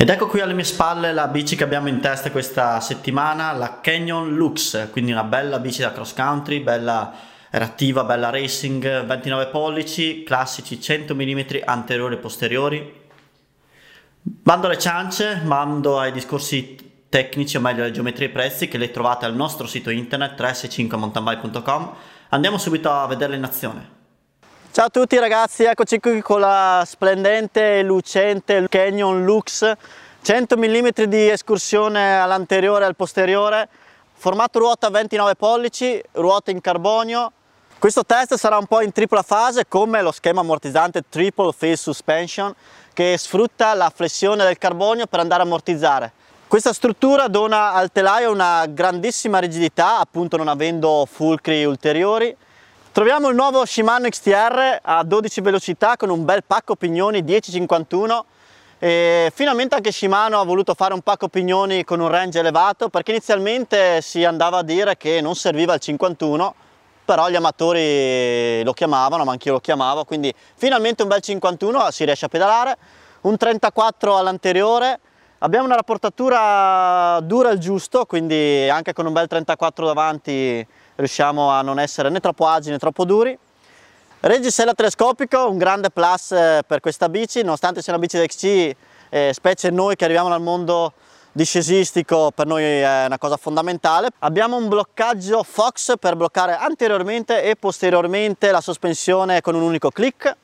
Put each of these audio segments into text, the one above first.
Ed ecco qui alle mie spalle la bici che abbiamo in testa questa settimana, la Canyon Lux, quindi una bella bici da cross country, bella reattiva, bella racing, 29 pollici, classici 100 mm anteriori e posteriori. Bando alle ciance, mando ai discorsi tecnici, o meglio alle geometrie e prezzi che le trovate al nostro sito internet 365mountainbike.com. Andiamo subito a vederle in azione. Ciao a tutti ragazzi, eccoci qui con la splendente e lucente Canyon Lux. 100 mm di escursione all'anteriore e al posteriore. Formato ruota 29 pollici, ruote in carbonio. Questo test sarà un po' in tripla fase come lo schema ammortizzante Triple Phase Suspension che sfrutta la flessione del carbonio per andare a ammortizzare. Questa struttura dona al telaio una grandissima rigidità appunto non avendo fulcri ulteriori Troviamo il nuovo Shimano XTR a 12 velocità con un bel pacco pignoni 1051 e finalmente anche Shimano ha voluto fare un pacco pignoni con un range elevato perché inizialmente si andava a dire che non serviva il 51 però gli amatori lo chiamavano ma anch'io lo chiamavo quindi finalmente un bel 51 si riesce a pedalare. Un 34 all'anteriore. Abbiamo una rapportatura dura il giusto quindi anche con un bel 34 davanti riusciamo a non essere né troppo agili né troppo duri. Reggisella telescopico, un grande plus eh, per questa bici, nonostante sia una bici da XC, eh, specie noi che arriviamo dal mondo discesistico per noi è una cosa fondamentale. Abbiamo un bloccaggio Fox per bloccare anteriormente e posteriormente la sospensione con un unico clic,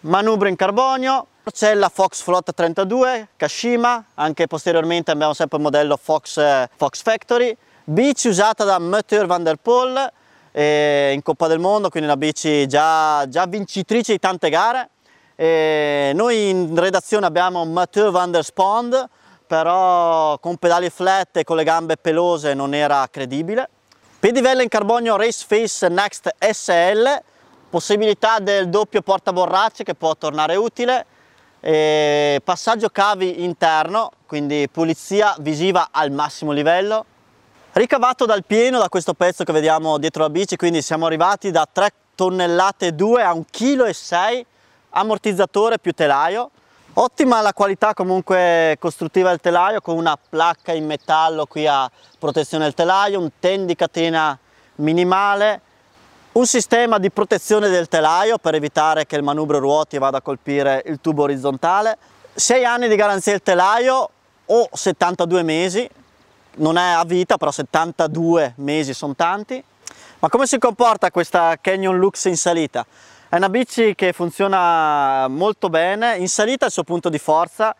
manubrio in carbonio, c'è la Fox Float 32 Kashima, anche posteriormente abbiamo sempre il modello Fox, eh, Fox Factory, bici usata da Mathieu Van Der Poel eh, in Coppa del Mondo, quindi una bici già, già vincitrice di tante gare. E noi in redazione abbiamo Mathieu Van Der Spond, però con pedali flat e con le gambe pelose non era credibile. Pedivelle in carbonio Race Face Next SL, possibilità del doppio portaborracce che può tornare utile, passaggio cavi interno, quindi pulizia visiva al massimo livello, ricavato dal pieno da questo pezzo che vediamo dietro la bici quindi siamo arrivati da 3 tonnellate 2 a 1,6 kg ammortizzatore più telaio. Ottima la qualità comunque costruttiva del telaio con una placca in metallo qui a protezione del telaio un ten di catena minimale un sistema di protezione del telaio per evitare che il manubrio ruoti vada a colpire il tubo orizzontale. 6 anni di garanzia del telaio o 72 mesi non è a vita, però 72 mesi sono tanti. Ma come si comporta questa Canyon Lux in salita? È una bici che funziona molto bene, in salita è il suo punto di forza,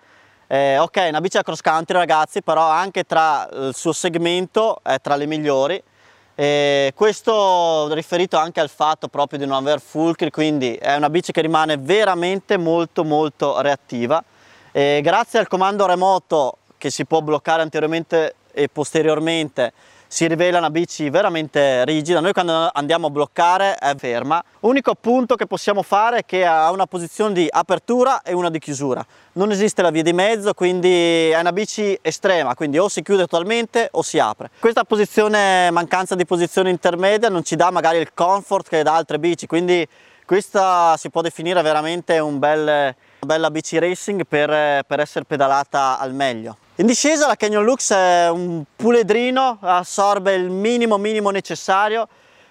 eh, ok, è una bici da cross country ragazzi, però anche tra il suo segmento è tra le migliori. E questo riferito anche al fatto proprio di non aver fulcri, quindi è una bici che rimane veramente molto molto reattiva. E grazie al comando remoto che si può bloccare anteriormente e posteriormente si rivela una bici veramente rigida, noi quando andiamo a bloccare è ferma. Unico punto che possiamo fare è che ha una posizione di apertura e una di chiusura. Non esiste la via di mezzo, quindi è una bici estrema, quindi o si chiude totalmente o si apre. Questa posizione, mancanza di posizione intermedia non ci dà magari il comfort che da altre bici, quindi questa si può definire veramente un bel, una bella bici racing per, per essere pedalata al meglio. In discesa la Canyon Lux è un puledrino, assorbe il minimo minimo necessario,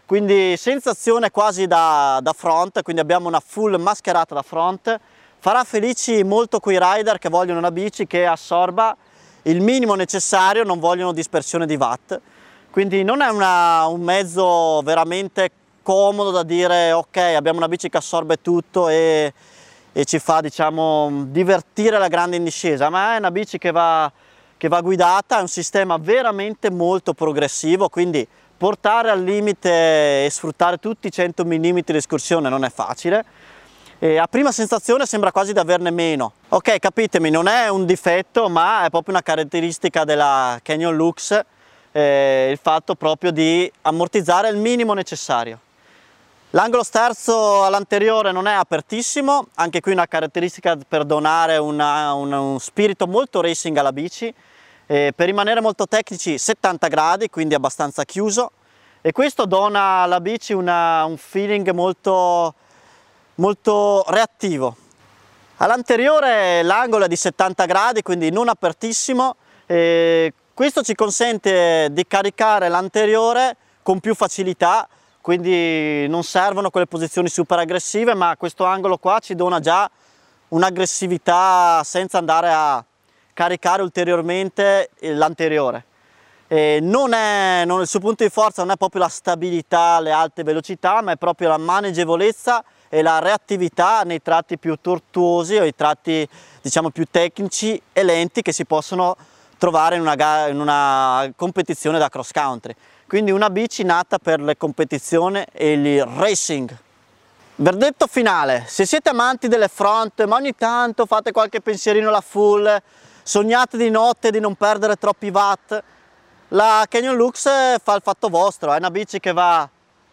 quindi sensazione quasi da, da front, quindi abbiamo una full mascherata da front. Farà felici molto quei rider che vogliono una bici che assorba il minimo necessario, non vogliono dispersione di watt. Quindi non è una, un mezzo veramente comodo da dire ok abbiamo una bici che assorbe tutto e e ci fa diciamo divertire la grande in discesa. Ma è una bici che va, che va guidata è un sistema veramente molto progressivo quindi portare al limite e sfruttare tutti i 100 mm di escursione non è facile. E a prima sensazione sembra quasi di averne meno. Ok capitemi non è un difetto ma è proprio una caratteristica della Canyon Lux eh, il fatto proprio di ammortizzare il minimo necessario L'angolo sterzo all'anteriore non è apertissimo, anche qui una caratteristica per donare una, una, un spirito molto racing alla bici. E per rimanere molto tecnici 70 gradi, quindi abbastanza chiuso. E questo dona alla bici una, un feeling molto, molto reattivo. All'anteriore l'angolo è di 70 gradi, quindi non apertissimo. E questo ci consente di caricare l'anteriore con più facilità, quindi non servono quelle posizioni super aggressive, ma questo angolo qua ci dona già un'aggressività senza andare a caricare ulteriormente l'anteriore. Non è, non, il suo punto di forza non è proprio la stabilità, le alte velocità, ma è proprio la maneggevolezza e la reattività nei tratti più tortuosi o i tratti diciamo più tecnici e lenti che si possono trovare in una, in una competizione da cross country. Quindi una bici nata per le competizioni e il racing. Verdetto finale, se siete amanti delle front ma ogni tanto fate qualche pensierino alla full, sognate di notte di non perdere troppi watt, la Canyon Lux fa il fatto vostro, è una bici che va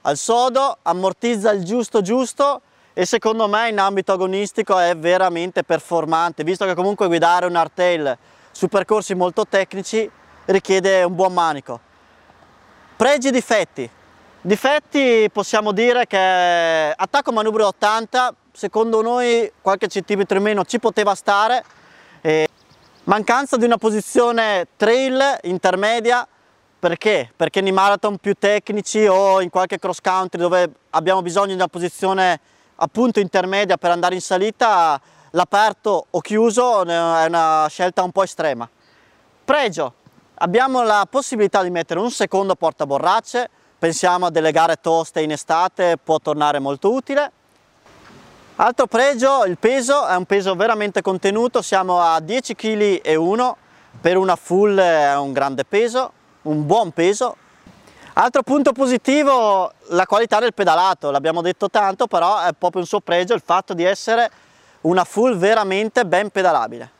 al sodo, ammortizza il giusto giusto e secondo me in ambito agonistico è veramente performante, visto che comunque guidare un hardtail su percorsi molto tecnici richiede un buon manico. Pregi e difetti. Difetti possiamo dire che attacco manubrio 80, secondo noi qualche centimetro in meno ci poteva stare. E mancanza di una posizione trail intermedia perché? Perché nei marathon più tecnici o in qualche cross country dove abbiamo bisogno di una posizione appunto intermedia per andare in salita, l'aperto o chiuso è una scelta un po' estrema. Pregio, abbiamo la possibilità di mettere un secondo portaborracce, pensiamo a delle gare toste in estate, può tornare molto utile. Altro pregio, il peso, è un peso veramente contenuto, siamo a 10 kg e 1, per una full è un grande peso, un buon peso, Altro punto positivo, la qualità del pedalato, l'abbiamo detto tanto, però è proprio un suo pregio il fatto di essere una full veramente ben pedalabile.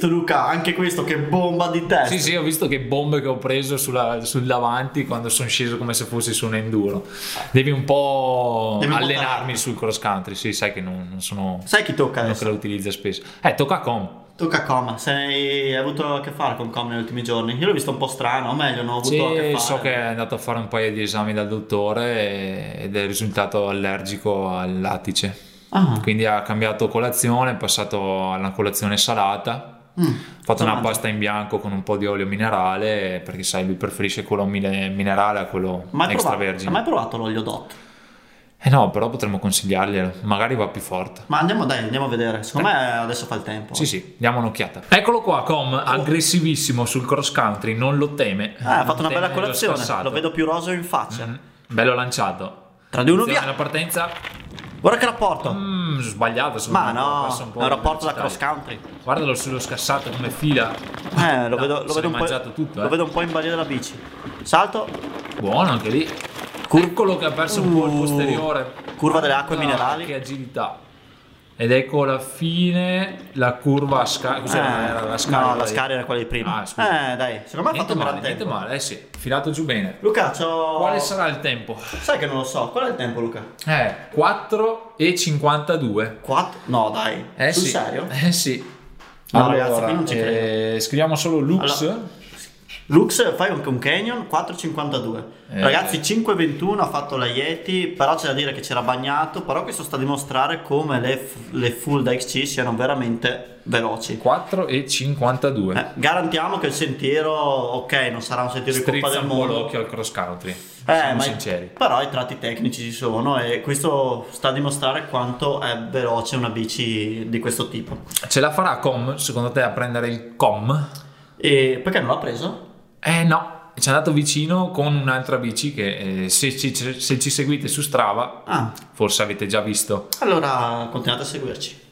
Visto Luca anche questo che bomba di testa? Sì, sì, ho visto che bombe che ho preso sulla, sul davanti quando sono sceso come se fossi su un enduro. Devi un po' Devi allenarmi sul cross country, sì, sai che non, non sono... Sai chi tocca adesso? Non che lo utilizza spesso. Eh, tocca a Com. Tocca a Com, sei hai avuto a che fare con Com negli ultimi giorni? Io l'ho visto un po' strano, o meglio, non ho avuto sì, a che fare. so che è andato a fare un paio di esami dal dottore ed è risultato allergico al lattice. Ah. Quindi ha cambiato colazione, è passato alla colazione salata. Mm. Ha fatto una pasta in bianco con un po' di olio minerale perché sai lui preferisce quello minerale a quello extravergine. Ma hai provato l'olio DOT? Eh no, però potremmo consigliarglielo, magari va più forte. Ma andiamo dai, andiamo a vedere. Secondo eh. me adesso fa il tempo. Sì, sì, diamo un'occhiata. Eccolo qua, Com, oh. aggressivissimo sul cross country, non lo teme. Eh, ha fatto una bella colazione, lo vedo più roseo in faccia. Mm, bello lanciato. Tra di uno via. La partenza. Guarda che rapporto. Mm, sbagliato. Ma no, un è un rapporto da cross country. Guardalo sullo scassato come fila. Eh, lo, no, vedo, lo, vedo un tutto, eh. lo vedo un po' in balia della bici. Salto. Buono anche lì. Eccolo che ha perso uh, un po' il uh. posteriore. Curva delle acque ah, minerali. Che agilità. Ed ecco alla fine la curva a scarica. Cos'era? Eh, la scarica? No, la scarica era quella di prima. Ah, eh, dai, secondo me ha fatto male, niente male, eh sì, filato giù bene. Luca, c'ho... Quale sarà il tempo? Sai che non lo so, qual è il tempo Luca? Eh, 4 e 52. 4? No, dai. Eh Sul sì. serio? Eh sì. No, allora, ragazzi, qui non ci credo. Eh, scriviamo solo Lux. Allora. Lux fai un, Canyon 4,52 eh, ragazzi 5,21 ha fatto la Yeti però c'è da dire che c'era bagnato però questo sta a dimostrare come le, le full da XC siano veramente veloci. 4,52 eh, garantiamo che il sentiero ok non sarà un sentiero Strizza di Coppa del Mondo. l'occhio al cross country eh, ma sinceri. però i tratti tecnici ci sono e questo sta a dimostrare quanto è veloce una bici di questo tipo. Ce la farà Com secondo te a prendere il Com? E perché non l'ha preso? Eh no, ci è andato vicino con un'altra bici che eh, se, ci, se, ci, seguite su Strava ah. forse avete già visto. Allora continuate a seguirci.